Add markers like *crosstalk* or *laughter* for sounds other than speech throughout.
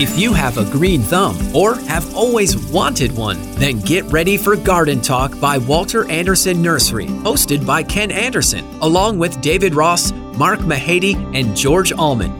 If you have a green thumb or have always wanted one, then get ready for Garden Talk by Walter Anderson Nursery, hosted by Ken Anderson, along with David Ross, Mark Mahady, and George Allman.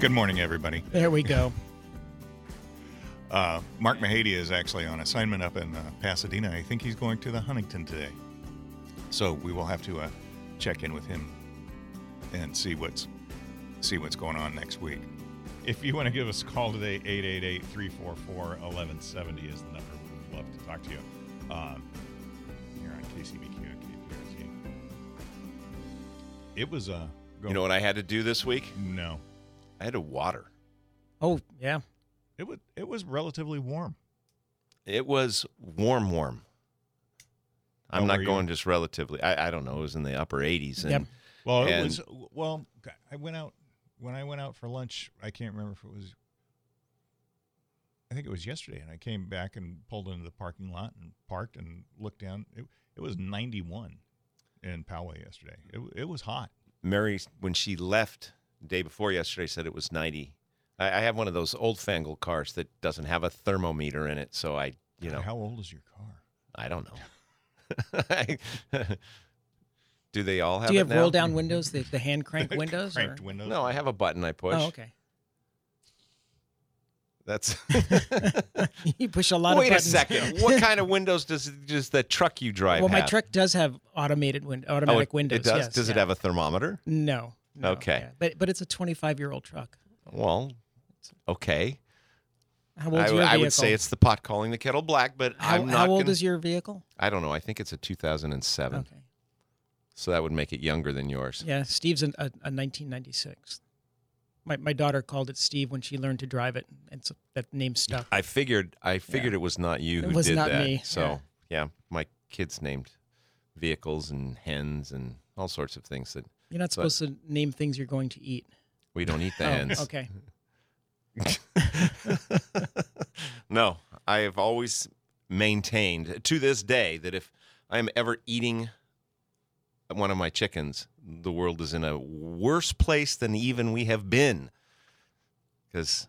Good morning, everybody. There we go. *laughs* Uh, Mark Mahady is actually on assignment up in uh, Pasadena. I think he's going to the Huntington today. So we will have to uh, check in with him and see what's see what's going on next week. If you want to give us a call today, 888 344 1170 is the number. We'd love to talk to you. Um, here on KCBQ and KPRZ. It was, uh, You know what I had to do this week? No. I had to water. Oh, yeah. It was, it was relatively warm. It was warm, warm. I'm not were you? going just relatively. I, I don't know. It was in the upper 80s. And Yep. Well, it And- was, well, I went out, when I went out for lunch, I can't remember if it was, I think it was yesterday, and I came back and pulled into the parking lot and parked and looked down. It, it was 91 in Poway yesterday. It, it was hot. Mary, when she left the day before yesterday, said it was 90. I, I have one of those old fangled cars that doesn't have a thermometer in it. So I, you know, How old is your car? I don't know. *laughs* Do they all have Do you it have roll down windows, the, the hand crank *laughs* windows? or- Cranked windows? No, I have a button I push. Oh, okay. That's. *laughs* you push a lot Wait of a second. what kind of windows does does the truck you drive Well, my truck does have automated win- Oh, automatic it, windows. it does. yes, does it have a thermometer? No. No, Okay. yeah. But but it's a 25 year old truck. Well, okay. How old's I, your I would say it's the pot calling the kettle black, but How, I'm not how old gonna, is your vehicle? I don't know. I think it's a 2007, Okay. so that would make it younger than yours. Yeah, Steve's an, a, a 1996. My my daughter called it Steve when she learned to drive it, and so that name stuck. I figured. I figured it was not you who did It who was did not that. me, So yeah. my kids named vehicles and hens and all sorts of things that You're not But- supposed to name things you're going to eat. we don't eat the Oh, hens. okay. *laughs* no, I have always maintained to this day that if I am ever eating one of my chickens, the world is in a worse place than even we have been. Because,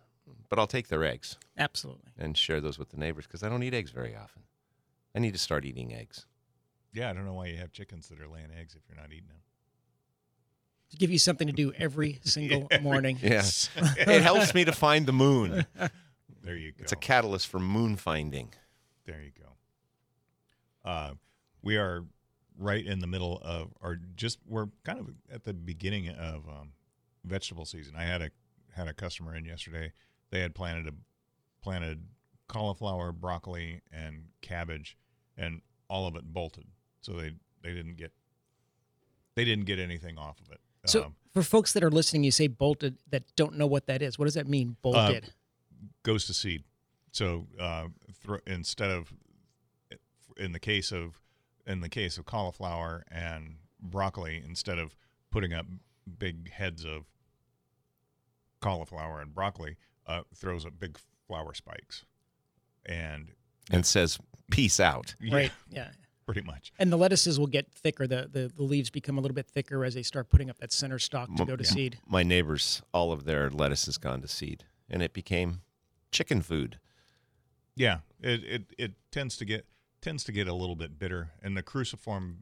but I'll take their eggs Absolutely. and share those with the neighbors because I don't eat eggs very often. I need to start eating eggs. Yeah, I don't know why you have chickens that are laying eggs if you're not eating them. To give you something to do every *laughs* single morning. Yeah, *laughs* it helps me to find the moon. There you go. It's a catalyst for moon finding. There you go. Uh, we are right in the middle of, or just we're kind of at the beginning of um, vegetable season. I had a had a customer in yesterday. They had planted a planted cauliflower, broccoli, and cabbage, and all of it bolted. So they they didn't get they didn't get anything off of it. So Um, for folks that are listening, you say bolted that don't know what that is. What does that mean? Bolted. goes to seed. So uh, thro- instead of in the case of in the case of cauliflower and broccoli, instead of putting up big heads of cauliflower and broccoli, uh, throws up big flower spikes, and And says, peace out. yeah, right. Yeah. Pretty much. And the lettuces will get thicker. The, the the leaves become a little bit thicker as they start putting up that center stalk to M- go to yeah. seed. My neighbors, all of their lettuce has gone to seed, and it became chicken food. Yeah, it, it it tends to get tends to get a little bit bitter, and the cruciform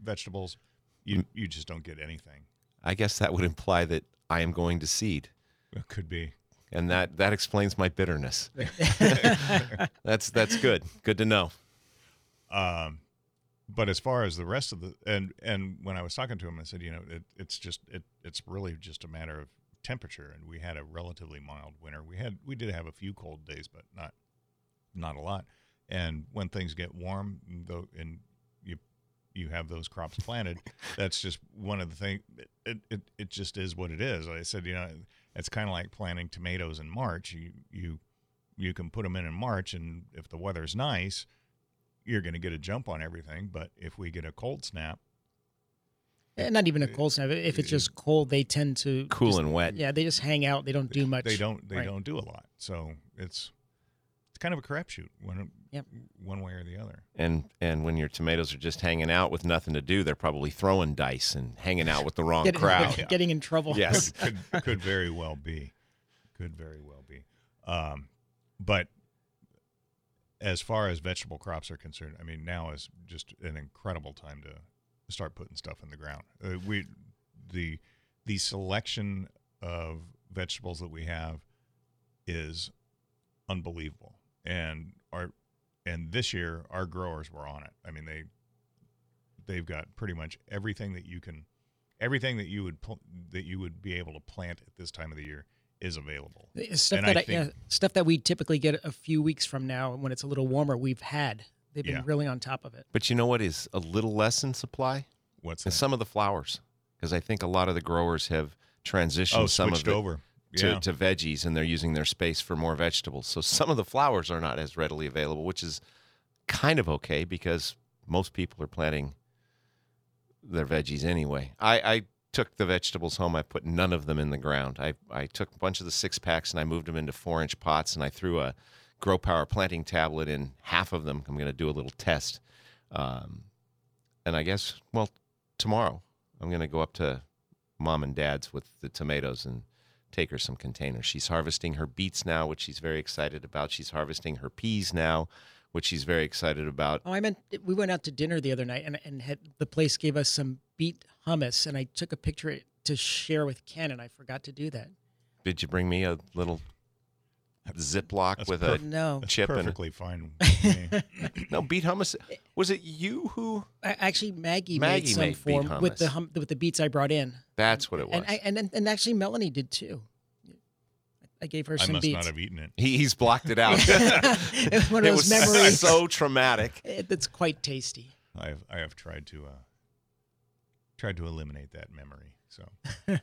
vegetables, you you just don't get anything. I guess that would imply that I am going to seed, It could be. and that that explains my bitterness. *laughs* *laughs* that's that's good. Good to know. Um, but as far as the rest of the and and when I was talking to him, I said, you know, it, it's just it it's really just a matter of temperature, and we had a relatively mild winter. We had we did have a few cold days, but not not a lot. And when things get warm, though, and you you have those crops *laughs* planted, that's just one of the things. It, it it just is what it is. I said, you know, it's kind of like planting tomatoes in March. You you you can put them in in March, and if the weather's nice, you're going to get a jump on everything. But if we get a cold snap, Eh, not even a cold snap. If it's just cold, they tend to Cool just- and wet. Yeah, they just hang out. They don't do much. they don't they Right. don't do a lot. So it's it's kind of a crapshoot one Yep. one way or the other. And and when your tomatoes are just hanging out with nothing to do, they're probably throwing dice and hanging out with the wrong Get- crowd. *laughs* Getting in trouble. Yes. *laughs* could could very well be, could very well be. Um, but as far as vegetable crops are concerned, I mean, now is just an incredible time to start putting stuff in the ground. Uh, we the the selection of vegetables that we have is unbelievable, and our and this year our growers were on it. I mean, they they've got pretty much everything that you can everything that you would pl- that you would be able to plant at this time of the year is available. Stuff And that I I, yeah, stuff that we typically get a few weeks from now when it's a little warmer. We've had. They've been Yeah. really on top of it. But you know what is a little less in supply? What's that? some of the flowers. Because I think a lot of the growers have transitioned oh some of it over? to, Yeah, to veggies and they're using their space for more vegetables. So some of the flowers are not as readily available, which is kind of okay because most people are planting their veggies anyway. I, I took the vegetables home. I put none of them in the ground. I, I took a bunch of the six packs and I moved them into four inch pots and I threw a Grow Power planting tablet in half of them. I'm going to do a little test. Um, and I guess, well, tomorrow I'm going to go up to mom and dad's with the tomatoes and take her some containers. She's harvesting her beets now, which she's very excited about. She's harvesting her peas now, which she's very excited about. Oh, I meant we went out to dinner the other night, and and had the place gave us some beet hummus, and I took a picture to share with Ken, and I forgot to do that. Did you bring me a little Ziploc That's with a No, that's chip and- perfectly fine. *laughs* with me. no beet hummus? Was it you who? A- actually Maggie, Maggie made some made for beet with the hummus. hum, with the beets I brought in, That's what it was. and I, and and and actually Melanie did too. I gave her some. I some must beets. not have eaten it. he, he's blocked it out. *laughs* It was one of those was memories. so traumatic. It- It's quite tasty. I have I have tried to uh, tried to eliminate that memory. So *laughs*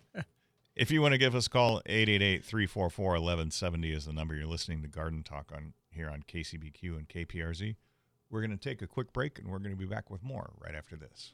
if you want to give us a call, 888-344-1170 is the number. You're listening to Garden Talk on here on KCBQ and KPRZ. We're going to take a quick break and we're going to be back with more right after this.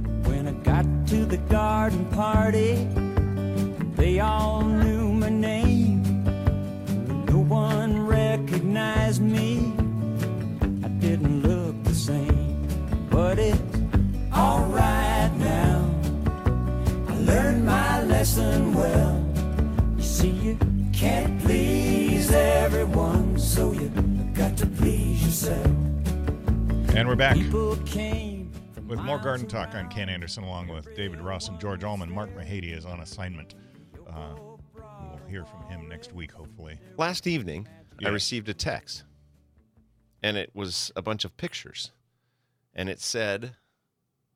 The garden party, they all knew my name. No one recognized me. I didn't look the same, but it's alright now. I learned my lesson well. You see, you can't please everyone, so you got to please yourself. And we're back People came from with more Garden Talk. I'm. Ken Anderson along with David Ross and George Allman. Mark Mahady is on assignment. Uh, we will hear from him next week, hopefully. Last evening, Yeah. I received a text, and it was a bunch of pictures. And it said,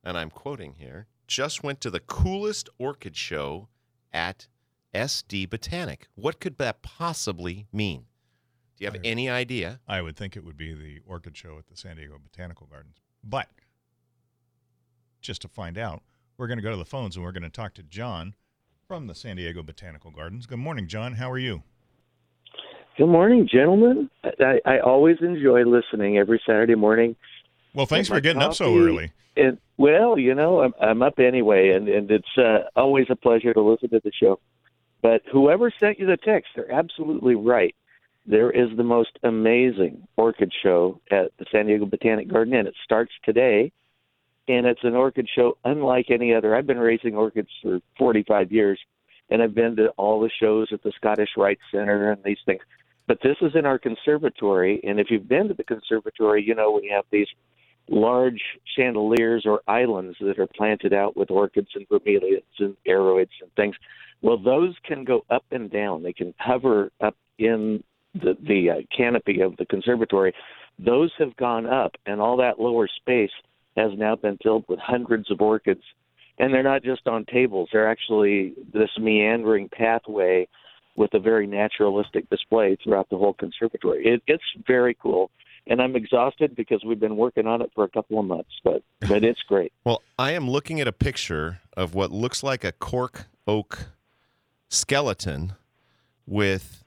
and I'm quoting here just went to the coolest orchid show at SD Botanic. What could that possibly mean? Do you have I- any idea? I would think it would be the orchid show at the San Diego Botanical Gardens. But just to find out, we're going to go to the phones and we're going to talk to John from the San Diego Botanical Gardens. Good morning, John. How are you? Good morning, gentlemen. I, I always enjoy listening every Saturday morning. Well, thanks for getting up so early. And well, you know, I'm, I'm up anyway, and, and it's uh, always a pleasure to listen to the show. But whoever sent you the text, they're absolutely right. there is the most amazing orchid show at the San Diego Botanic Garden, and it starts today. And it's an orchid show unlike any other. I've been raising orchids for 45 years, and I've been to all the shows at the Scottish Rite Center and these things. But this is in our conservatory, and if you've been to the conservatory, you know we have these large chandeliers or islands that are planted out with orchids and bromeliads and aroids and things. Well, those can go up and down. They can hover up in the the uh, canopy of the conservatory. Those have gone up, and all that lower space has now been filled with hundreds of orchids. And they're not just on tables; they're actually this meandering pathway with a very naturalistic display throughout the whole conservatory. It, it's very cool and I'm exhausted because we've been working on it for a couple of months, but but it's great. *laughs* Well, I am looking at a picture of what looks like a cork oak skeleton with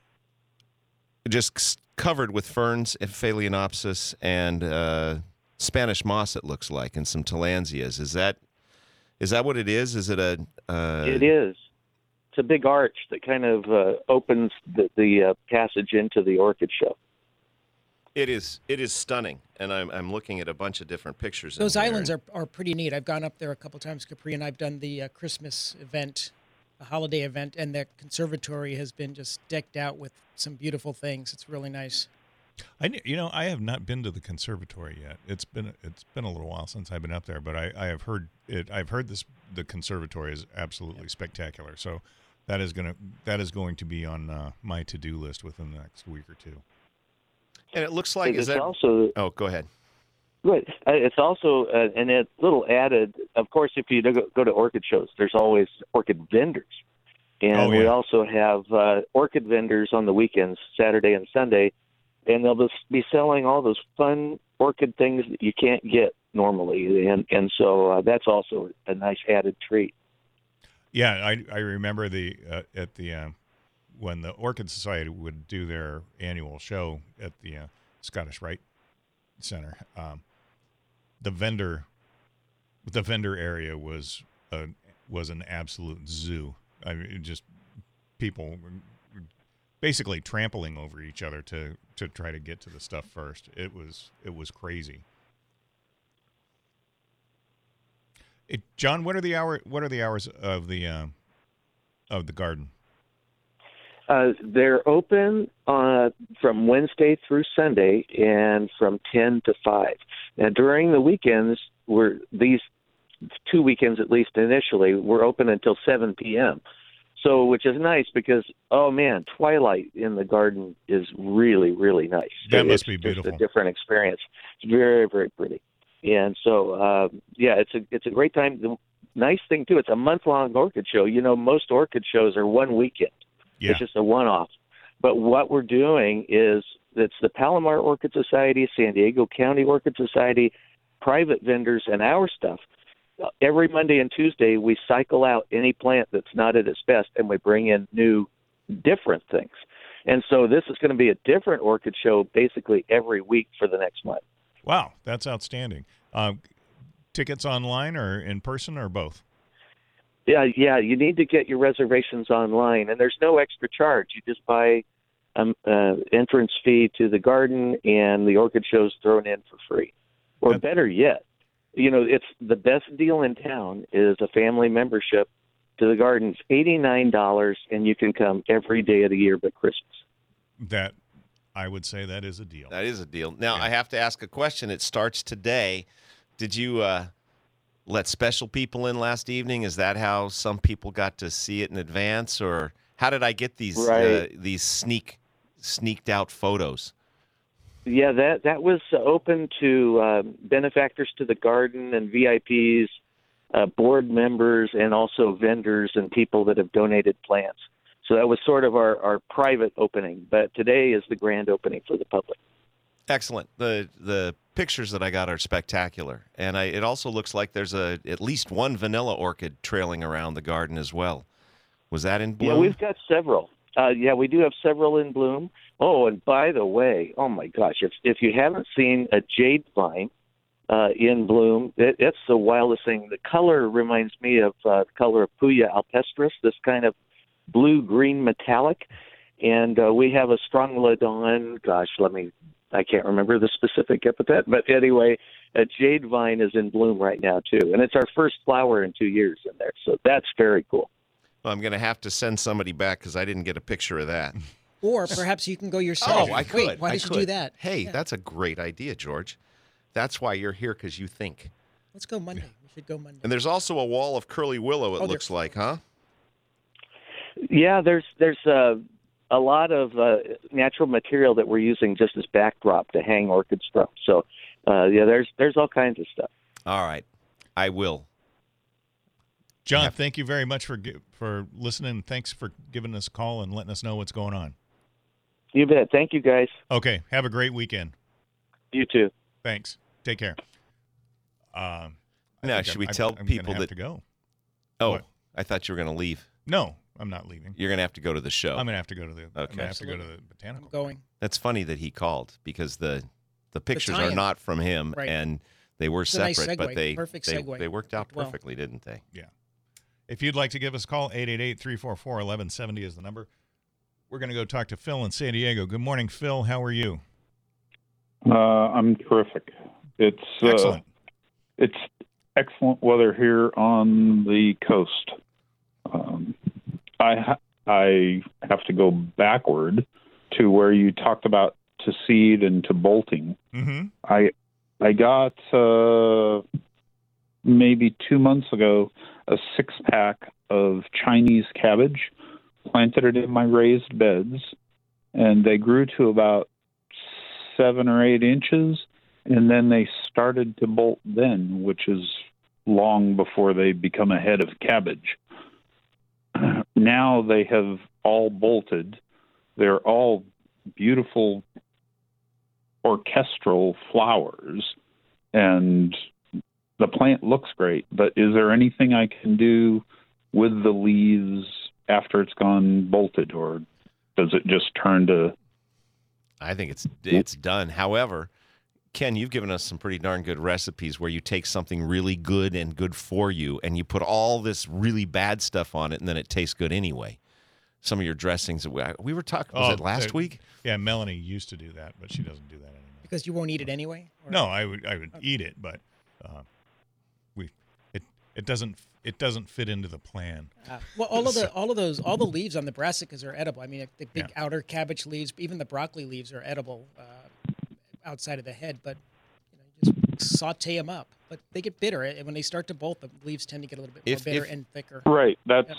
just covered with ferns, and Phalaenopsis, and uh, Spanish moss. It looks like, and some tillandsias. Is that is that what it is? Is it a? Uh... It is. It's a big arch that kind of uh, opens the, the uh, passage into the orchid show. It is it is stunning, and I'm I'm looking at a bunch of different pictures. Those islands are, are pretty neat. I've gone up there a couple times, Capri, and I've done the uh, Christmas event, a holiday event, and the conservatory has been just decked out with some beautiful things. It's really nice. I you know I have not been to the conservatory yet. It's been it's been a little while since I've been up there, but I, I have heard it. I've heard this the conservatory is absolutely spectacular. So that is gonna that is going to be on uh, my to do list within the next week or two. And it looks like it's is that also Oh, go ahead. Right. It's also uh, and a little added. Of course, if you go go to orchid shows, there's always orchid vendors, and Oh, we also have uh, orchid vendors on the weekends, Saturday and Sunday, and they'll just be selling all those fun orchid things that you can't get normally, and and so uh, that's also a nice added treat. Yeah, I I remember the uh, at the uh, when the Orchid Society would do their annual show at the uh, Scottish Rite Center. Um, the vendor, the vendor area was a, was an absolute zoo. I mean, just people basically trampling over each other to to try to get to the stuff first. It was it was crazy. It, John, what are the hour? What are the hours of the uh, of the garden? Uh, they're open uh, from Wednesday through Sunday and from 10 to 5. Now, during the weekends, we're, these two weekends at least initially, we're open until 7 p.m. So, which is nice because, oh man, twilight in the garden is really, really nice. That must It's be beautiful. a different experience. It's very, very pretty. And so, uh, yeah, it's a it's a great time. The nice thing too, it's a month long orchid show. You know, most orchid shows are one weekend. Yeah. It's just a one off. But what we're doing is it's the Palomar Orchid Society, San Diego County Orchid Society, private vendors, and our stuff. Every Monday and Tuesday, we cycle out any plant that's not at its best, and we bring in new, different things. And so this is going to be a different orchid show basically every week for the next month. Wow, that's outstanding. Um, tickets online or in person or both? Yeah, yeah. You need to get your reservations online, and there's no extra charge. You just buy um, uh, entrance fee to the garden, and the orchid show's thrown in for free. Or better yet, you know, it's the best deal in town is a family membership to the gardens, eighty nine dollars, and you can come every day of the year but Christmas. That I would say that is a deal. That is a deal. Now Yeah. I have to ask a question. It starts today. Did you uh, let special people in last evening? Is that how some people got to see it in advance, or how did I get these uh, these sneak sneaked out photos? Yeah, that that was open to uh, benefactors to the garden and VIPs, uh, board members, and also vendors and people that have donated plants. So that was sort of our, our private opening, but today is the grand opening for the public. Excellent. the The pictures that I got are spectacular, and I, it also looks like there's a at least one vanilla orchid trailing around the garden as well. Was that in bloom? Yeah, we've got several. Uh, yeah, we do have several in bloom. Oh, and by the way, oh my gosh, if if you haven't seen a jade vine uh, in bloom, it, it's the wildest thing. The color reminds me of uh, the color of Puya alpestris, this kind of blue green metallic. and uh, we have a Strongylodon. Gosh, let me. I can't remember the specific epithet, but anyway, a jade vine is in bloom right now too, and it's our first flower in two years in there. So that's very cool. Well, I'm going to have to send somebody back because I didn't get a picture of that. *laughs* Or perhaps you can go yourself. Oh, I could. Wait, why I did you do that? Hey, Yeah. that's a great idea, George. That's why you're here because you think. Let's go Monday. We should go Monday. And there's also a wall of curly willow. It Oh, looks like, huh? Yeah, there's there's uh, a lot of uh, natural material that we're using just as backdrop to hang orchids from. So uh, yeah, there's there's all kinds of stuff. All right, I will. John, thank you very much for for listening. Thanks for giving us a call and letting us know what's going on. You bet. Thank you guys. Okay, have a great weekend. You too. Thanks. Take care. Um, Now, should I'm- we I'm- tell I'm people have that- to go? Oh, What? I thought you were going to leave. No, I'm not leaving. You're going to have to go to the show. I'm gonna have to go to the. I'm Okay. gonna have to go to Absolutely. the I'm botanical. going. That's funny that he called because the the pictures are not from him Right. and they were It's a nice separate, but they Perfect they, segue. they worked out Worked well. perfectly, didn't they? Yeah. If you'd like to give us a call, 888-344-1170 is the number. We're going to go talk to Phil in San Diego. Good morning, Phil. How are you? Uh, I'm terrific. It's uh, Excellent. it's excellent weather here on the coast. Um, I ha- I have to go backward to where you talked about to seed and to bolting. Mm-hmm. I I got uh, maybe two months ago a six pack of Chinese cabbage, planted it in my raised beds, and they grew to about seven or eight inches, and then they started to bolt then, which is long before they become a head of cabbage. *clears throat* Now they have all bolted. They're all beautiful orchestral flowers, and the plant looks great. But is there anything I can do with the leaves after it's gone bolted, or does it just turn to I think it's it's done. However, Ken, you've given us some pretty darn good recipes where you take something really good and good for you, and you put all this really bad stuff on it, and then it tastes good anyway. Some of your dressings, we we were talking. Was Oh, it last uh, week? Yeah, Melanie used to do that, but she doesn't do that anymore. Because you won't eat it anyway? Or- No, I would I would eat it, but uh, we it it doesn't it doesn't fit into the plan. Uh, well, all of the all of those all the leaves on the brassicas are edible. I mean, the big Yeah. outer cabbage leaves, even the broccoli leaves are edible uh, outside of the head. But you, know, you just saute them up. But they get bitter and when they start to bolt. The leaves tend to get a little bit more If- bitter if- and thicker. Right. That's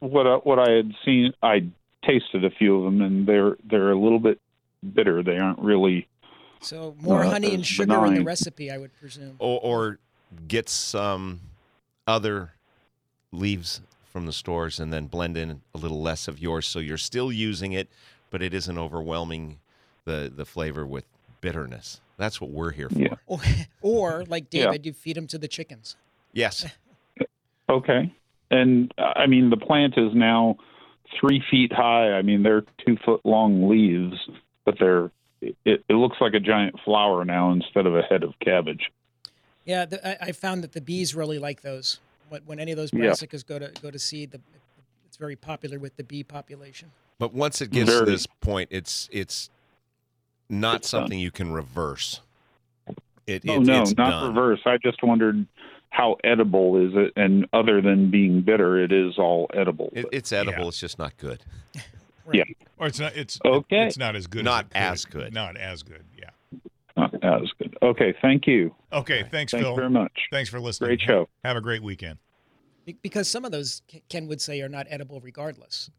what I, what I had seen. I tasted a few of them, and they're they're a little bit bitter. They aren't really. So more Uh, honey and it's sugar in the recipe, I would presume. Or, or get some other leaves from the stores and then blend in a little less of yours, so you're still using it, but it isn't overwhelming the the flavor with bitterness. That's what we're here for. Yeah. Or, *laughs* or like Yeah. David, you feed them to the chickens. Yes. *laughs* Okay. And uh, I mean, the plant is now three feet high. I mean, they're two foot long leaves, but they're it, it looks like a giant flower now instead of a head of cabbage. Yeah, the, I, I found that the bees really like those. When, when any of those Yeah. brassicas go to go to seed, the, it's very popular with the bee population. But once it gets to this point, it's it's not It's done. something you can reverse. It, oh it- no, it's not done. reverse. I just wondered how edible is it, and other than being bitter, it is all edible. It, it's edible. Yeah. It's just not good. *laughs* Yeah. Or it's not it's Okay. it's not as good Not as, as good. Not as good. Yeah. Not as good. Okay, thank you. Okay, thanks Thanks Phil. very much. Thanks for listening. Great show. Have a great weekend. Because some of those Ken- Ken would say are not edible regardless,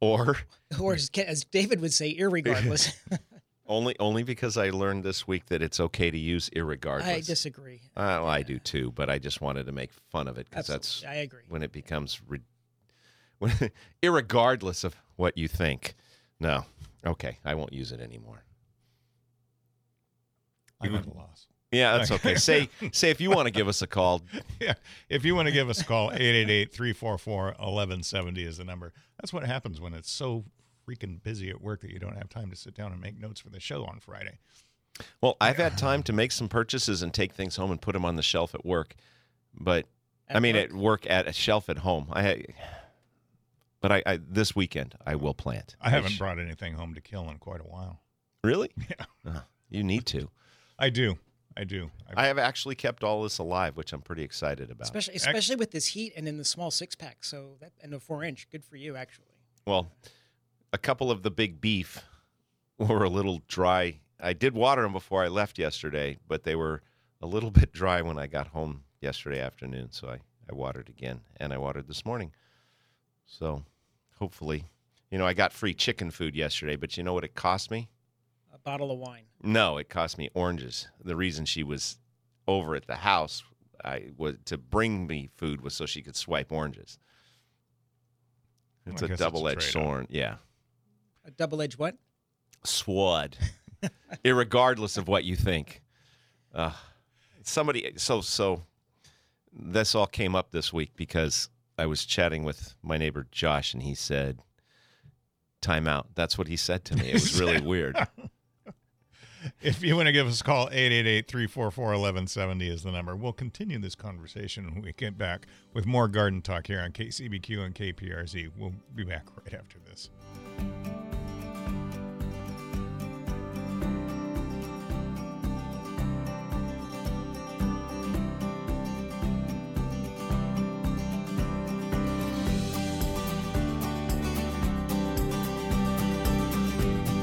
Or *laughs* or as, Ken- as David would say, irregardless. *laughs* *laughs* only only because I learned this week that it's okay to use irregardless. I disagree. Uh, well, I do too, but I just wanted to make fun of it because that's I agree. when it becomes re- when, irregardless of what you think. No, okay, I won't use it anymore. I'm at a loss. Yeah, that's okay. say *laughs* say if you want to give us a call, Yeah. If you want to give us a call, 888-344-1170 is the number. That's what happens when it's so freaking busy at work that you don't have time to sit down and make notes for the show on Friday. Well, I've had time to make some purchases and take things home and put them on the shelf at work. But I mean, work? at work at a shelf at home. I but I, I this weekend I will plant. I haven't sh- brought anything home to kill in quite a while. really. *laughs* Yeah. Uh, you need to. I do. I do. I have actually kept all this alive, which I'm pretty excited about. Especially, especially with this heat and in the small six pack. So that and a four inch, good for you actually. Well, a couple of the big beef were a little dry. I did water them before I left yesterday, but they were a little bit dry when I got home yesterday afternoon. So I, I watered again, and I watered this morning. So hopefully, you know, I got free chicken food yesterday, but you know what it cost me? A bottle of wine. No, it cost me oranges. The reason she was over at the house I was to bring me food was so she could swipe oranges. It's I a a double-edged trade-off. sword. Yeah. A double edged what? swad, *laughs* irregardless of what you think. Uh, somebody, so so, this all came up this week because I was chatting with my neighbor Josh, and he said, "Time out." That's what he said to me. It was really *laughs* weird. If you want to give us a call, 888-344-1170 is the number. We'll continue this conversation when we get back with more garden talk here on KCBQ and KPRZ. We'll be back right after this.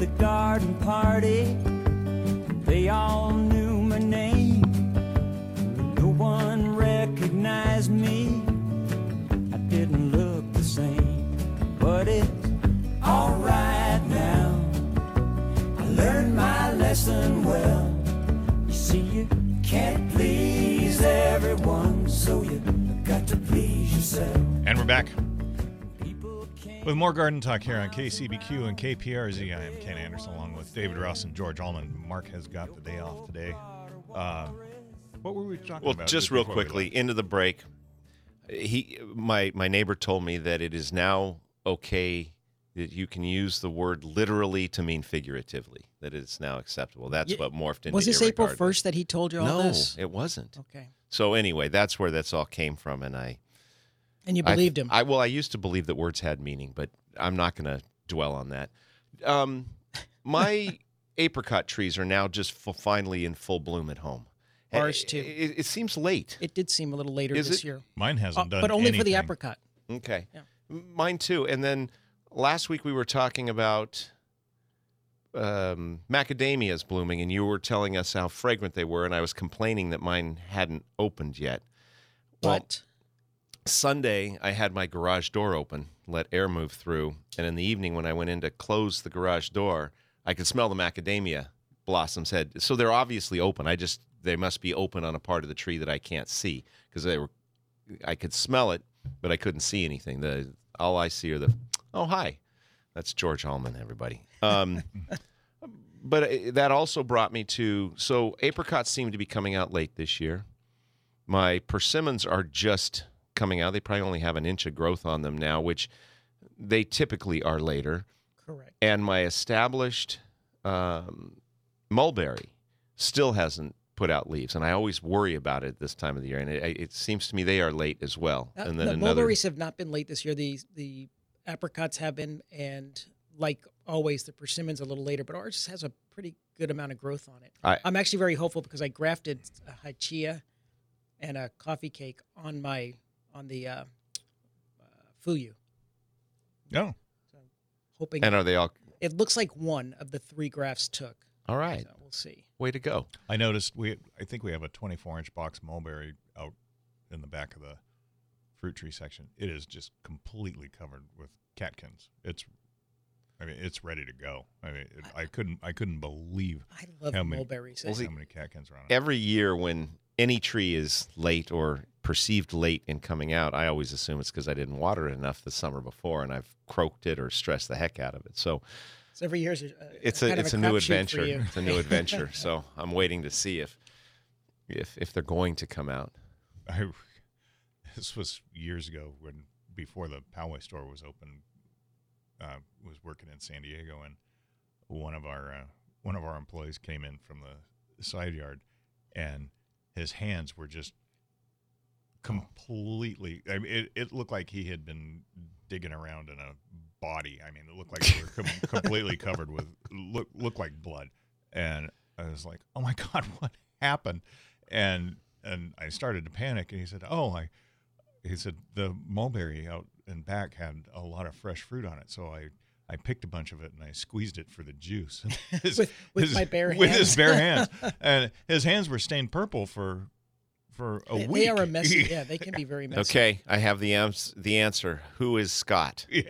The garden party, they all knew my name. but No one recognized me. I didn't look the same, but it's alright now. I learned my lesson well. You see, you can't please everyone, so you got to please yourself. And we're back with more garden talk here on KCBQ and KPRZ. I am Ken Anderson along with David Ross and George Allman. Mark has got the day off today. Um, what were we talking Well, about? just real quickly into the break. He, my my neighbor told me that it is now okay that you can use the word literally to mean figuratively. That it's now acceptable. That's Yeah, what morphed into. Was this April first that he told you all No, this? No, it wasn't. Okay. So anyway, that's where that's all came from, and I And you I- believed him. I well, I used to believe that words had meaning, but I'm not going to dwell on that. Um, *laughs* my apricot trees are now just f- finally in full bloom at home. Ours It- too. It, it seems late. it did seem a little later Is this it? year. Mine Uh, hasn't done but only for the apricot. Okay. Yeah. Mine too. And then last week we were talking about um, macadamias blooming, and you were telling us how fragrant they were, and I was complaining that mine hadn't opened yet. Well, But Sunday, I had my garage door open, let air move through, and in the evening when I went in to close the garage door, I could smell the macadamia blossoms head. So they're obviously open. I just they must be open on a part of the tree that I can't see because they were. I could smell it, but I couldn't see anything. The all I see are the. Oh hi, that's George Allman, everybody. Um, *laughs* but that also brought me to so apricots seem to be coming out late this year. My persimmons are just coming out. They probably only have an inch of growth on them now, which they typically are later. correct. And my established um, mulberry still hasn't put out leaves, and I always worry about it this time of the year. And it, it seems to me they are late as well. Uh, and then the another. mulberries have not been late this year. The the apricots have been, and like always, the persimmons a little later. But ours has a pretty good amount of growth on it. I- I'm actually very hopeful because I grafted a Hachiya and a coffee cake on my on the uh, uh, fuyu. No. Hoping and are they all it looks like one of the three grafts took. all right? So we'll see. Way to go. I noticed we. I think we have a 24 inch box mulberry out in the back of the fruit tree section. It is just completely covered with catkins. It's. I mean, it's ready to go. I mean, it, I couldn't. I couldn't believe I love How many- mulberries. How many catkins are on it. Every year when any tree is late or perceived late in coming out, I always assume it's because I didn't water it enough the summer before, and I've croaked it or stressed the heck out of it. So So every year's a, it's a kind of it's a, new adventure. It's a new adventure. *laughs* so I'm waiting to see if if if they're going to come out. I, this was years ago when before the Poway store was open. Uh, was working in San Diego, and one of our uh, one of our employees came in from the side yard, and his hands were just completely. I mean, it, it looked like he had been digging around in a body. I mean, it looked like they were com- *laughs* completely covered with look looked like blood, and I was like, "Oh my *laughs* god, what happened?" And and I started to panic, and he said, "Oh, I," he said, "the mulberry out and back had a lot of fresh fruit on it, so I." I picked a bunch of it and I squeezed it for the juice. *laughs* His- With- with my bare *laughs* with his bare hands, *laughs* and his hands were stained purple for for a They, week. they are a messy. Yeah, they can be very messy. Okay, I have the ans- the answer. Who is Scott? Yeah.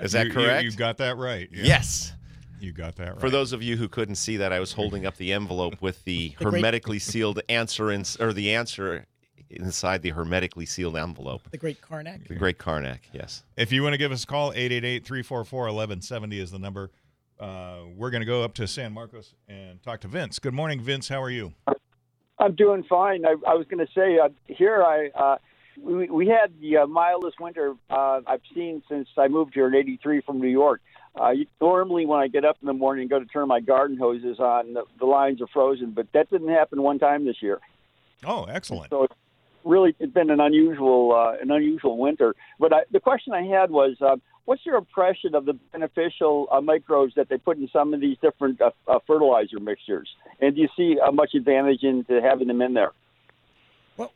Is that You- you- correct? You, got that right. yeah. Yes. You got that right. For those of you who couldn't see that, I was holding up the envelope with the, The great- hermetically sealed answer in, or the answer inside the hermetically sealed envelope. The great Karnak. The great Karnak, yes. If you want to give us a call, 888-344-1170 is the number. Uh, we're going to go up to San Marcos and talk to Vince. Good morning, Vince. How are you? I'm doing fine. I, I was going to say uh, here I uh, we, we had the uh, mildest winter uh, I've seen since I moved here in '83 from New York. Uh, you, normally, when I get up in the morning and go to turn my garden hoses on, the, the lines are frozen, but that didn't happen one time this year. Oh, excellent. So it's really it's been an unusual uh, an unusual winter. But I, the question I had was, uh, what's your impression of the beneficial uh, microbes that they put in some of these different uh, uh, fertilizer mixtures? And do you see uh, much advantage into having them in there? Well,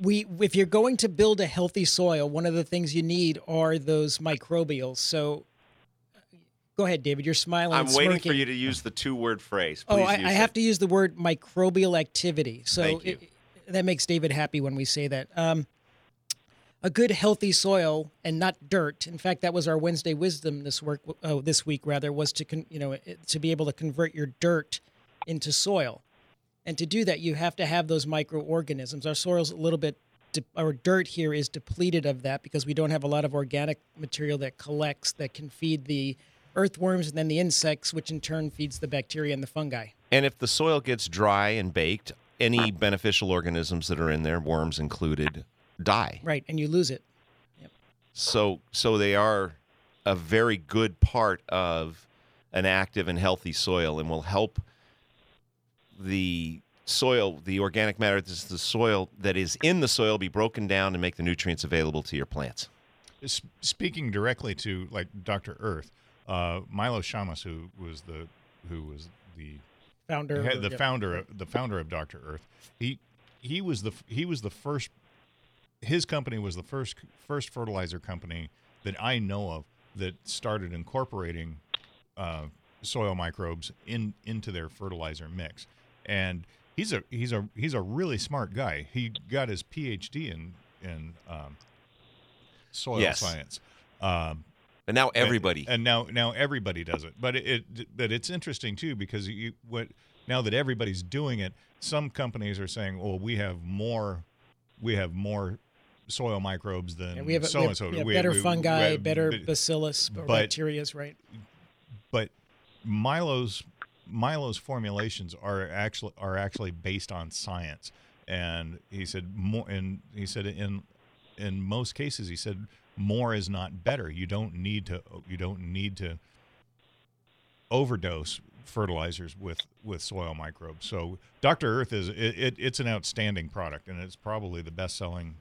we if you're going to build a healthy soil, one of the things you need are those microbials. So, go ahead, David. You're smiling. I'm and waiting for you to use the two word phrase. Oh, Please I, use I it. have to use the word microbial activity. So Thank you. it- that makes David happy when we say that. Um, a good healthy soil and not dirt. In fact, that was our Wednesday wisdom this work oh, this week rather was to con, you know to be able to convert your dirt into soil. And to do that, you have to have those microorganisms. Our soil's a little bit de- our dirt here is depleted of that because we don't have a lot of organic material that collects that can feed the earthworms and then the insects, which in turn feeds the bacteria and the fungi. And if the soil gets dry and baked, any beneficial organisms that are in there, worms included, die. Right, and you lose it. Yep. So so they are a very good part of an active and healthy soil and will help the soil, the organic matter that's the soil that is in the soil be broken down and make the nutrients available to your plants. Speaking directly to like Dr. Earth, uh, Milo Shammas, who was the who was the Founder, head- of- the yeah. founder of, the founder of Dr. Earth. He he was the he was the first his company was the first first fertilizer company that I know of that started incorporating uh, soil microbes in into their fertilizer mix. And he's a he's a he's a really smart guy. He got his PhD in in um, soil Yes. science. Um, And now everybody and, and now now everybody does it but it, it but it's interesting too because you what now that everybody's doing it some companies are saying well we have more we have more soil microbes than Yeah, we have, so we and have, so yeah, We- better we- fungi, we- better bacillus, or but- bacterias, right? but Milo's Milo's formulations are actually are actually based on science, and he said more. And he said in in most cases, he said more is not better. You don't need to you don't need to overdose fertilizers with with soil microbes. So Dr. Earth is it, it, it's an outstanding product, and it's probably the best selling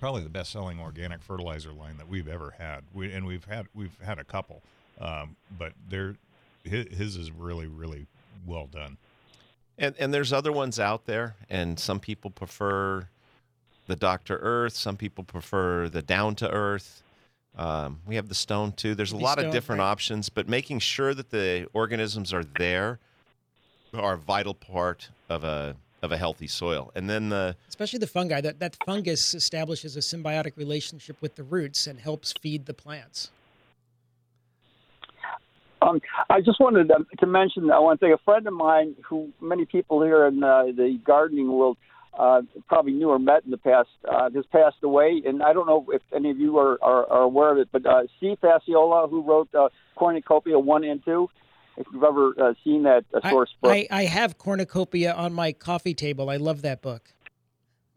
probably the best selling organic fertilizer line that we've ever had. We, and we've had we've had a couple, um, but they're his, his is really really well done. And and there's other ones out there, and some people prefer the Doctor Earth. Some people prefer the Down to Earth. Um, we have the Stone too. There's a The lot of different right. options, but making sure that the organisms are there are a vital part of a of a healthy soil. And then the Especially the fungi. That that fungus establishes a symbiotic relationship with the roots and helps feed the plants. Um, I just wanted to, to mention uh, one thing. A friend of mine, who many people here in uh, the gardening world uh, probably knew or met in the past, uh, has passed away. And I don't know if any of you are, are, are aware of it, but uh, Steve Facciola, who wrote uh, Cornucopia 1 and 2, if you've ever uh, seen that uh, source I, book. I, I have Cornucopia on my coffee table. I love that book.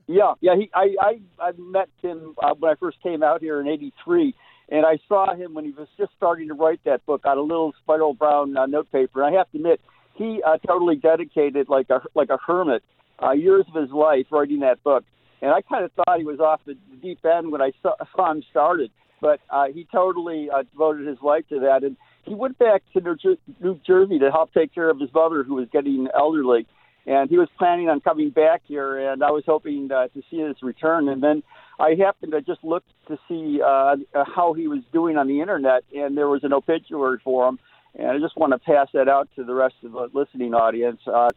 Yeah, yeah. He, I, I, I met him uh, when I first came out here in '83, and I saw him when he was just starting to write that book on a little spiral brown uh, notepaper. And I have to admit, he uh, totally dedicated, like a like a hermit, uh, years of his life writing that book. And I kind of thought he was off the deep end when I saw, *laughs* saw him started, but uh, he totally uh, devoted his life to that. And he went back to New, Jer- New Jersey to help take care of his mother, who was getting elderly and he was planning on coming back here, and I was hoping uh, to see his return. And then I happened to just look to see uh, how he was doing on the internet, and there was an obituary for him. And I just want to pass that out to the rest of the listening audience. Uh,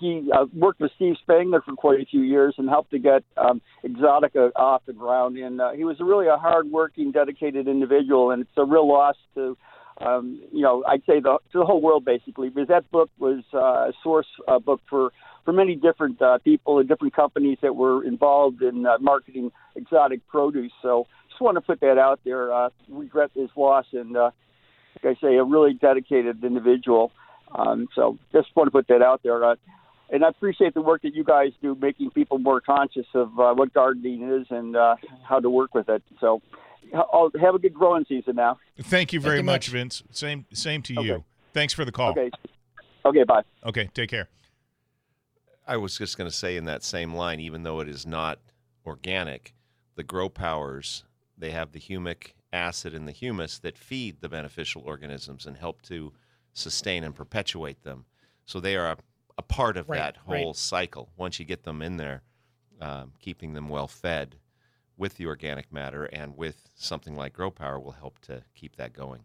he uh, worked with Steve Spangler for quite a few years and helped to get um, Exotica off the ground. And uh, he was really a hard-working, dedicated individual, and it's a real loss to um, you know, I'd say the to the whole world basically, because that book was uh, a source uh, book for for many different uh, people and different companies that were involved in uh, marketing exotic produce. So just want to put that out there. Uh, regret his loss, and uh, like I say, a really dedicated individual. Um, so just want to put that out there. Uh, and I appreciate the work that you guys do, making people more conscious of uh, what gardening is and uh, how to work with it. So I'll have a good growing season now. Thank you very you much, much. Vince. Same same to Okay. you. Thanks for the call. Okay. Okay. Bye. Okay, take care. I was just going to say in that same line, even though it is not organic, the grow powers they have the humic acid and the humus that feed the beneficial organisms and help to sustain and perpetuate them. So they are a, a part of Right, that right. whole cycle. Once you get them in there, um, keeping them well fed with the organic matter and with something like grow power will help to keep that going.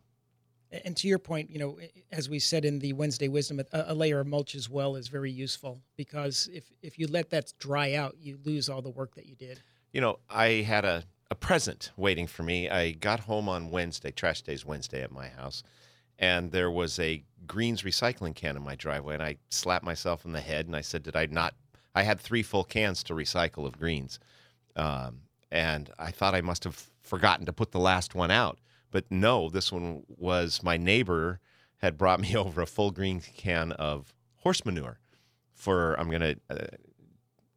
And to your point, you know, as we said in the Wednesday wisdom, a, a layer of mulch as well is very useful because if if you let that dry out, you lose all the work that you did. You know, I had a, a present waiting for me. I got home on Wednesday, trash day's Wednesday at my house, and there was a greens recycling can in my driveway. And I slapped myself in the head and I said, Did I not? I had three full cans to recycle of greens. Um, and I thought I must have forgotten to put the last one out. But no, this one was my neighbor had brought *laughs* me over a full green can of horse manure for, I'm going to uh,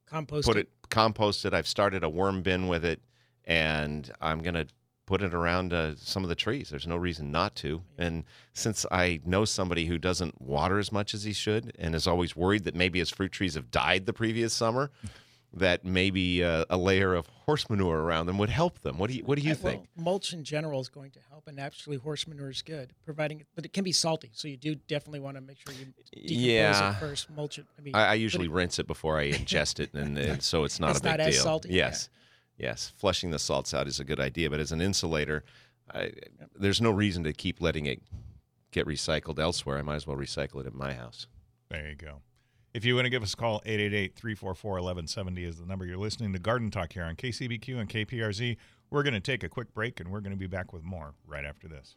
Compost put it compost it. I've started a worm bin with it, and I'm gonna put it around uh, some of the trees. There's no reason not to. And since I know somebody who doesn't water as much as he should, and is always worried that maybe his fruit trees have died the previous summer, *laughs* that maybe uh, a layer of horse manure around them would help them. What do you What do you Uh, think? Well, mulch in general is going to help, and actually horse manure is good, providing, but it can be salty. So you do definitely want to make sure you decompose Yeah. it first. Mulch it. I mean, I, I usually it- rinse it before I ingest it, and, *laughs* and so it's not It's a big not deal. salty? Yes, yes, flushing the salts out is a good idea, but as an insulator, I, there's no reason to keep letting it get recycled elsewhere. I might as well recycle it at my house. There you go. If you want to give us a call, 888-344-1170 is the number. You're listening to Garden Talk here on KCBQ and KPRZ. We're going to take a quick break, and we're going to be back with more right after this.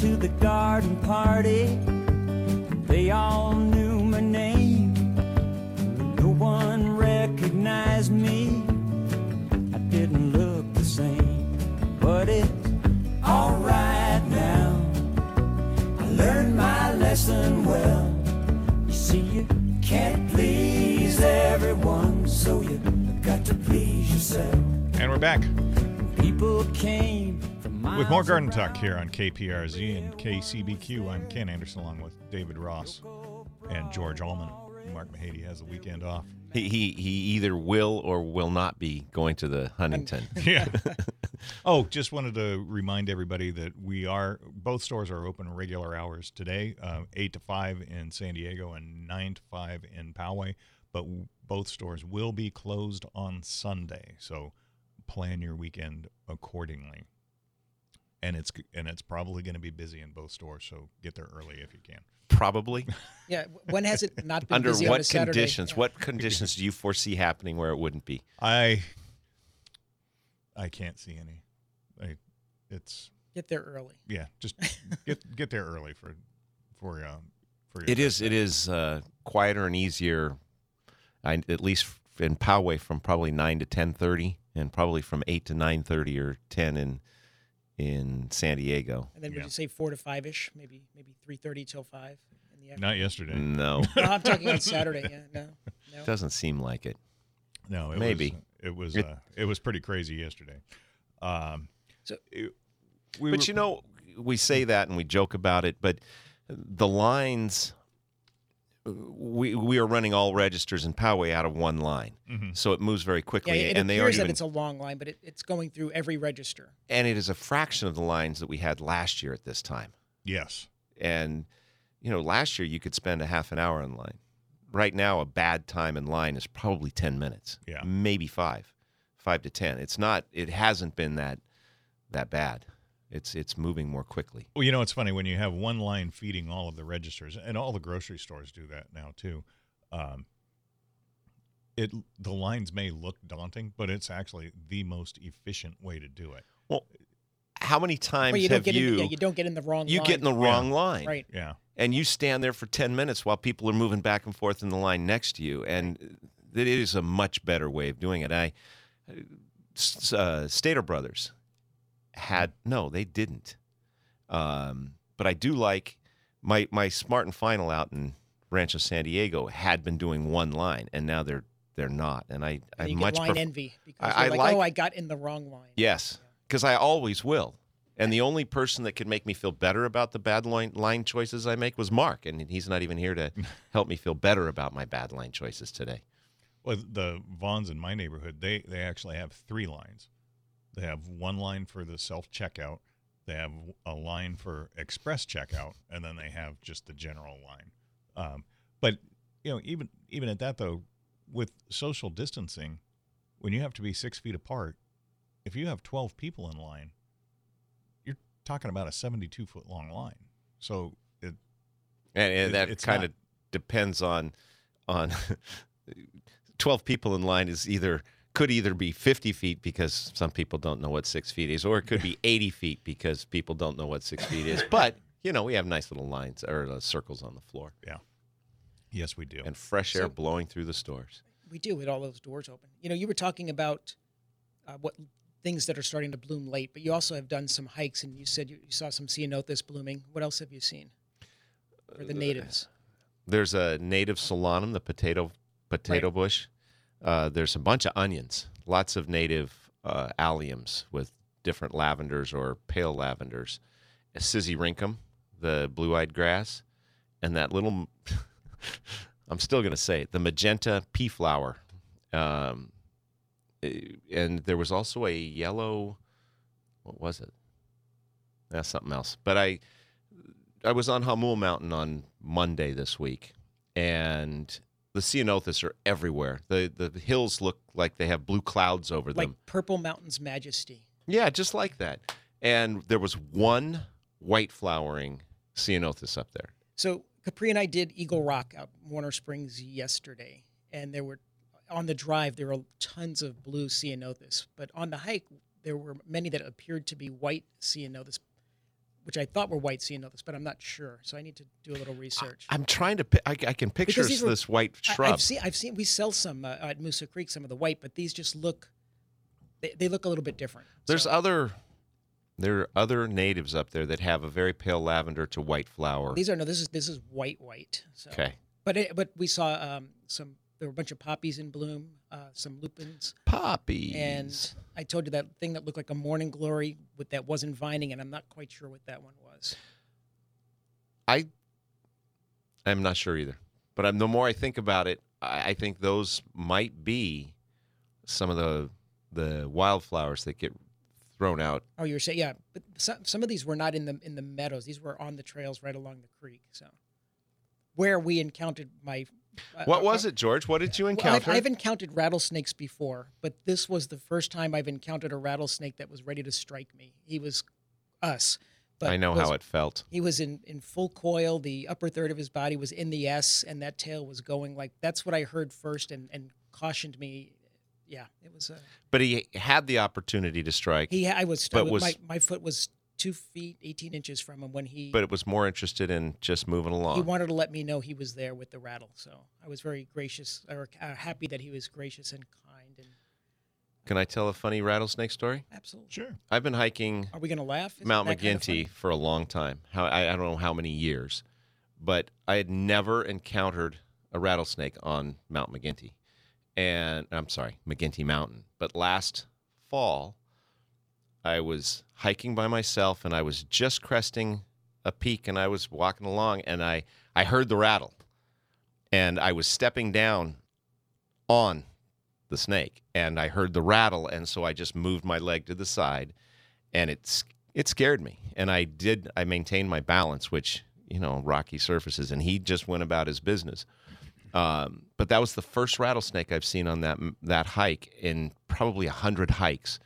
When I got to the garden party, they all knew my name. No one recognized me. I didn't look the same, but it's alright now. I learned my lesson well. You see, you can't please everyone, so you got to please yourself. And we're back. People came With more Garden. Talk here on KPRZ and KCBQ, I'm Ken Anderson along with David Ross and George Allman. Mark Mahady has a weekend off. He, he he either will or will not be going to the Huntington. *laughs* Yeah. oh, just wanted to remind everybody that we are both stores are open regular hours today, uh, eight to five in San Diego and nine to five in Poway. But w- both stores will be closed on Sunday, so plan your weekend accordingly. And it's and it's probably going to be busy in both stores, so get there early if you can. Probably. *laughs* Yeah. When has it not been Under busy on a what Saturday? conditions? Yeah. What conditions do you foresee happening where it wouldn't be? I I can't see any. I, it's Get there early. yeah, just *laughs* get get there early for for um for your It is. birthday. It is uh, quieter and easier. I, at least in Poway, from probably nine to ten thirty, and probably from eight to nine thirty or ten in in San Diego. And then would Yeah. you say four to five ish? Maybe maybe three thirty till five in the afternoon. Not yesterday. No, No, *laughs* I'm talking on Saturday. Yeah. No. *laughs* No. doesn't seem like it. No, it Maybe. was, it was It- uh, it was pretty crazy yesterday. Um, So- it- we but were- you know, we say that and we joke about it, but the lines. We we are running all registers in Poway out of one line, Mhm. so it moves very quickly. Yeah, it and they appears aren't that even it's a long line, but it, it's going through every register. and it is a fraction of the lines that we had last year at this time. yes, And you know, last year you could spend a half an hour in line. Right now, a bad time in line is probably ten minutes. Yeah. maybe five, five to ten. It's not. It hasn't been that that bad. It's it's moving more quickly. well, you know it's funny when you have one line feeding all of the registers, and all the grocery stores do that now too. Um, it the lines may look daunting, but it's actually the most efficient way to do it. Well, how many times But you don't have get you? in, yeah, you don't get in the wrong you line. get in the wrong line, right. Yeah, and you stand there for 10 minutes while people are moving back and forth in the line next to you and it is a much better way of doing it i s- uh, stater brothers had no they didn't um, but i do like my my smart and final out in rancho san diego had been doing one line and now they're they're not and i i you much get line pref- envy because I- you're I like, oh, I got in the wrong line. Yes, because I always will. And the only person that could make me feel better about the bad line, line choices I make was Mark, and he's not even here to *laughs* help me feel better about my bad line choices today. well, the Vons in my neighborhood they they actually have three lines. They have one line for the self checkout. They have a line for express checkout, and then they have just the general line. Um, but you know, even even at that though, with social distancing, when you have to be six feet apart, if you have twelve people in line, you're talking about a seventy-two foot long line. So it, And, and It- that kind of depends on on *laughs* twelve people in line is either could either be fifty feet because some people don't know what six feet is, or it could be eighty feet because people don't know what six feet is. But you know, we have nice little lines or uh, circles on the floor Yeah. yes, we do. and fresh air So- blowing through the stores. We do with all those doors open. You know, you were talking about uh, what things that are starting to bloom late, but you also have done some hikes, and you said you, you saw some ceanothus blooming. What else have you seen for Uh, the natives? There's a native solanum, the potato potato Right. bush. Uh, there's a bunch of onions, lots of native uh, alliums with different lavenders or pale lavenders. A sisyrinchium, the blue-eyed grass, and that little. *laughs* I'm still going to say it, the magenta pea flower. Um, eh, and there was also a yellow. What was it? That's something else. But I, I was on Hamul Mountain on Monday this week, and the ceanothus are everywhere. the The hills look like they have blue clouds over Like them. Purple Mountain's Majesty. Yeah, just like that. And there was one white flowering ceanothus up there. So Capri and I did Eagle Rock out Warner Springs yesterday, and there were on the drive there were tons of blue ceanothus, but on the hike there were many that appeared to be white ceanothus, which I thought were white ceanothus, but I'm not sure. So I need to do a little research. I'm trying to. pi- I, I can picture were- this white I- shrub. I've seen, I've seen, we sell some uh, at Moosa Creek, some of the white, but these just look, they, they look a little bit different. There's So other. There are other natives up there that have a very pale lavender to white flower. these are no, this is this is white white. So. Okay. But it, but we saw um, some. There were a bunch of poppies in bloom, uh, some lupins. Poppies. and I told you that thing that looked like a morning glory with that wasn't vining, and I'm not quite sure what that one was. I I'm not sure either. But I'm, the more I think about it, I, I think those might be some of the the wildflowers that get thrown out. Oh, you're saying yeah, but some some of these were not in the in the meadows. These were on the trails right along the creek. So where we encountered my. Uh, What uh, was it, George? What did you Well, I've, encounter? I've encountered rattlesnakes before, but this was the first time I've encountered a rattlesnake that was ready to strike me. He was us. But I know was- how it felt. He was in, in full coil. The upper third of his body was in the S, and that tail was going like that's what I heard first and, and cautioned me. Yeah, it was. Uh, But he had the opportunity to strike, he, I was, But I was was- my, my foot was two feet eighteen inches from him when he. but it was more interested in just moving along. he wanted to let me know he was there with the rattle, so I was very gracious or uh, happy that he was gracious and kind and Can I tell a funny rattlesnake story? absolutely. Sure. I've been hiking Are we gonna laugh? Isn't Mount that kind of McGinty for a long time. How I, I don't know how many years, but I had never encountered a rattlesnake on Mount McGinty, and I'm sorry, McGinty Mountain. But last fall, I was hiking by myself, and I was just cresting a peak, and I was walking along, and I I heard the rattle, and I was stepping down on the snake, and I heard the rattle, and so I just moved my leg to the side and it's it scared me. And i did i maintained my balance which you know rocky surfaces and he just went about his business. Um, but that was the first rattlesnake i've seen on that that hike in probably a hundred hikes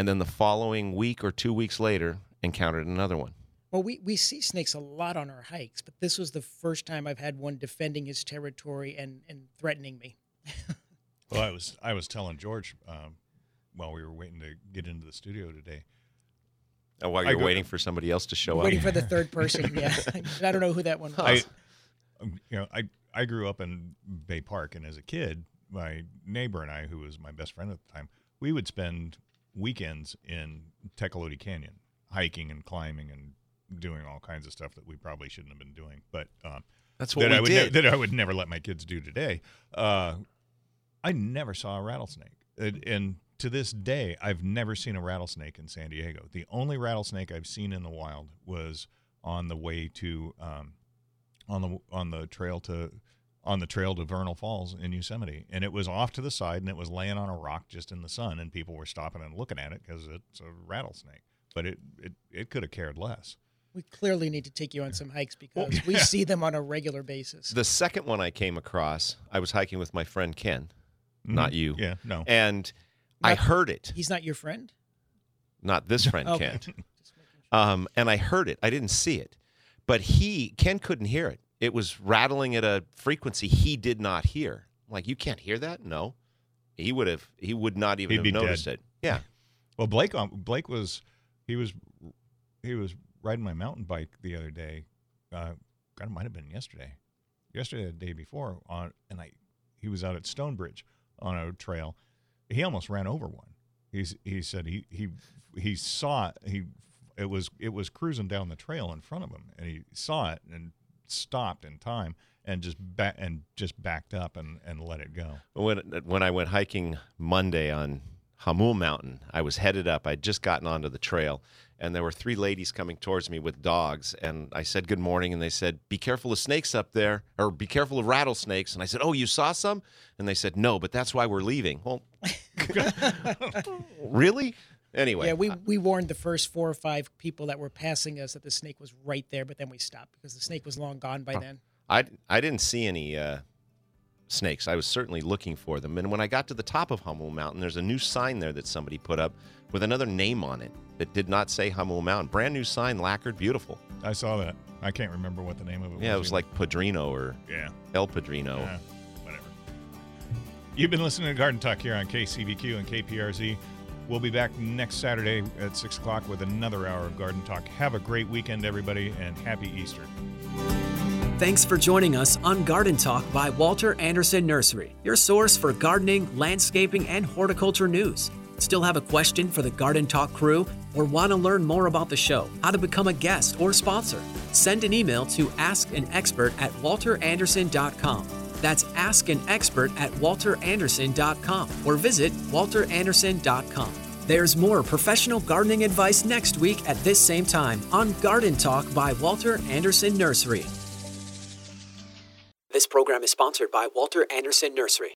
and then the following week or two weeks later encountered another one Well, we, we see snakes a lot on our hikes, but this was the first time I've had one defending his territory and, and threatening me. *laughs* Well, I was I was telling George um, while we were waiting to get into the studio today. Uh, while you're go- waiting for somebody else to show up Waiting for the third *laughs* person. Yeah. I don't know who that one was. I, um, you know, I I grew up in Bay Park, and as a kid, my neighbor and I, who was my best friend at the time, we would spend weekends in Tecolote Canyon, hiking and climbing and doing all kinds of stuff that we probably shouldn't have been doing, but um, that's what that we I would did that I would never let my kids do today. Uh, I never saw a rattlesnake, and, and to this day, I've never seen a rattlesnake in San Diego. The only rattlesnake I've seen in the wild was on the way to um, on the on the trail to on the trail to Vernal Falls in Yosemite, and it was off to the side, and it was laying on a rock just in the sun, and people were stopping and looking at it because it's a rattlesnake. But it it, it could have cared less. We clearly need to take you on some hikes because we see them on a regular basis. the second one i came across i was hiking with my friend ken not you Yeah, no. and i heard it He's not your friend? not this *laughs* friend Okay. Ken. Um, and I heard it. I didn't see it, but he Ken couldn't hear it. It was rattling at a frequency he did not hear. I'm like, you can't hear that? No, he would have. He would not even He'd have noticed dead. it. Yeah, *laughs* Well, Blake um, Blake was he was he was riding my mountain bike the other day. Uh, God, it might have been yesterday, yesterday the day before. On and I he was out at Stonebridge on a trail. He almost ran over one. He's he said he he he saw it. He it was it was cruising down the trail in front of him, and he saw it and stopped in time and just ba- and just backed up and and let it go. when when I went hiking Monday on Hamul Mountain, I was headed up. I'd just gotten onto the trail, and there were three ladies coming towards me with dogs. And I said good morning, and they said, "Be careful of snakes up there, or be careful of rattlesnakes." And I said, "Oh, you saw some?" And they said, "No, but that's why we're leaving." Well, *laughs* *laughs* really? Anyway, yeah, we, we warned the first four or five people that were passing us that the snake was right there, but then we stopped because the snake was long gone by then. I I didn't see any uh, snakes. I was certainly looking for them. And when I got to the top of Hummel Mountain, there's a new sign there that somebody put up with another name on it that did not say Hummel Mountain. Brand new sign, lacquered, beautiful. I saw that. I can't remember what the name of it was. Yeah, it was either. like Padrino or yeah. El Padrino. Yeah, whatever. You've been listening to Garden Talk here on KCBQ and KPRZ. We'll be back next Saturday at 6 o'clock with another hour of Garden Talk. Have a great weekend, everybody, and happy Easter. Thanks for joining us on Garden Talk by Walter Anderson Nursery, your source for gardening, landscaping, and horticulture news. Still have a question for the Garden Talk crew or want to learn more about the show, how to become a guest or sponsor? Send an email to askanexpert at walteranderson.com. That's askanexpert at walteranderson.com or visit walteranderson.com. There's more professional gardening advice next week at this same time on Garden Talk by Walter Anderson Nursery. This program is sponsored by Walter Anderson Nursery.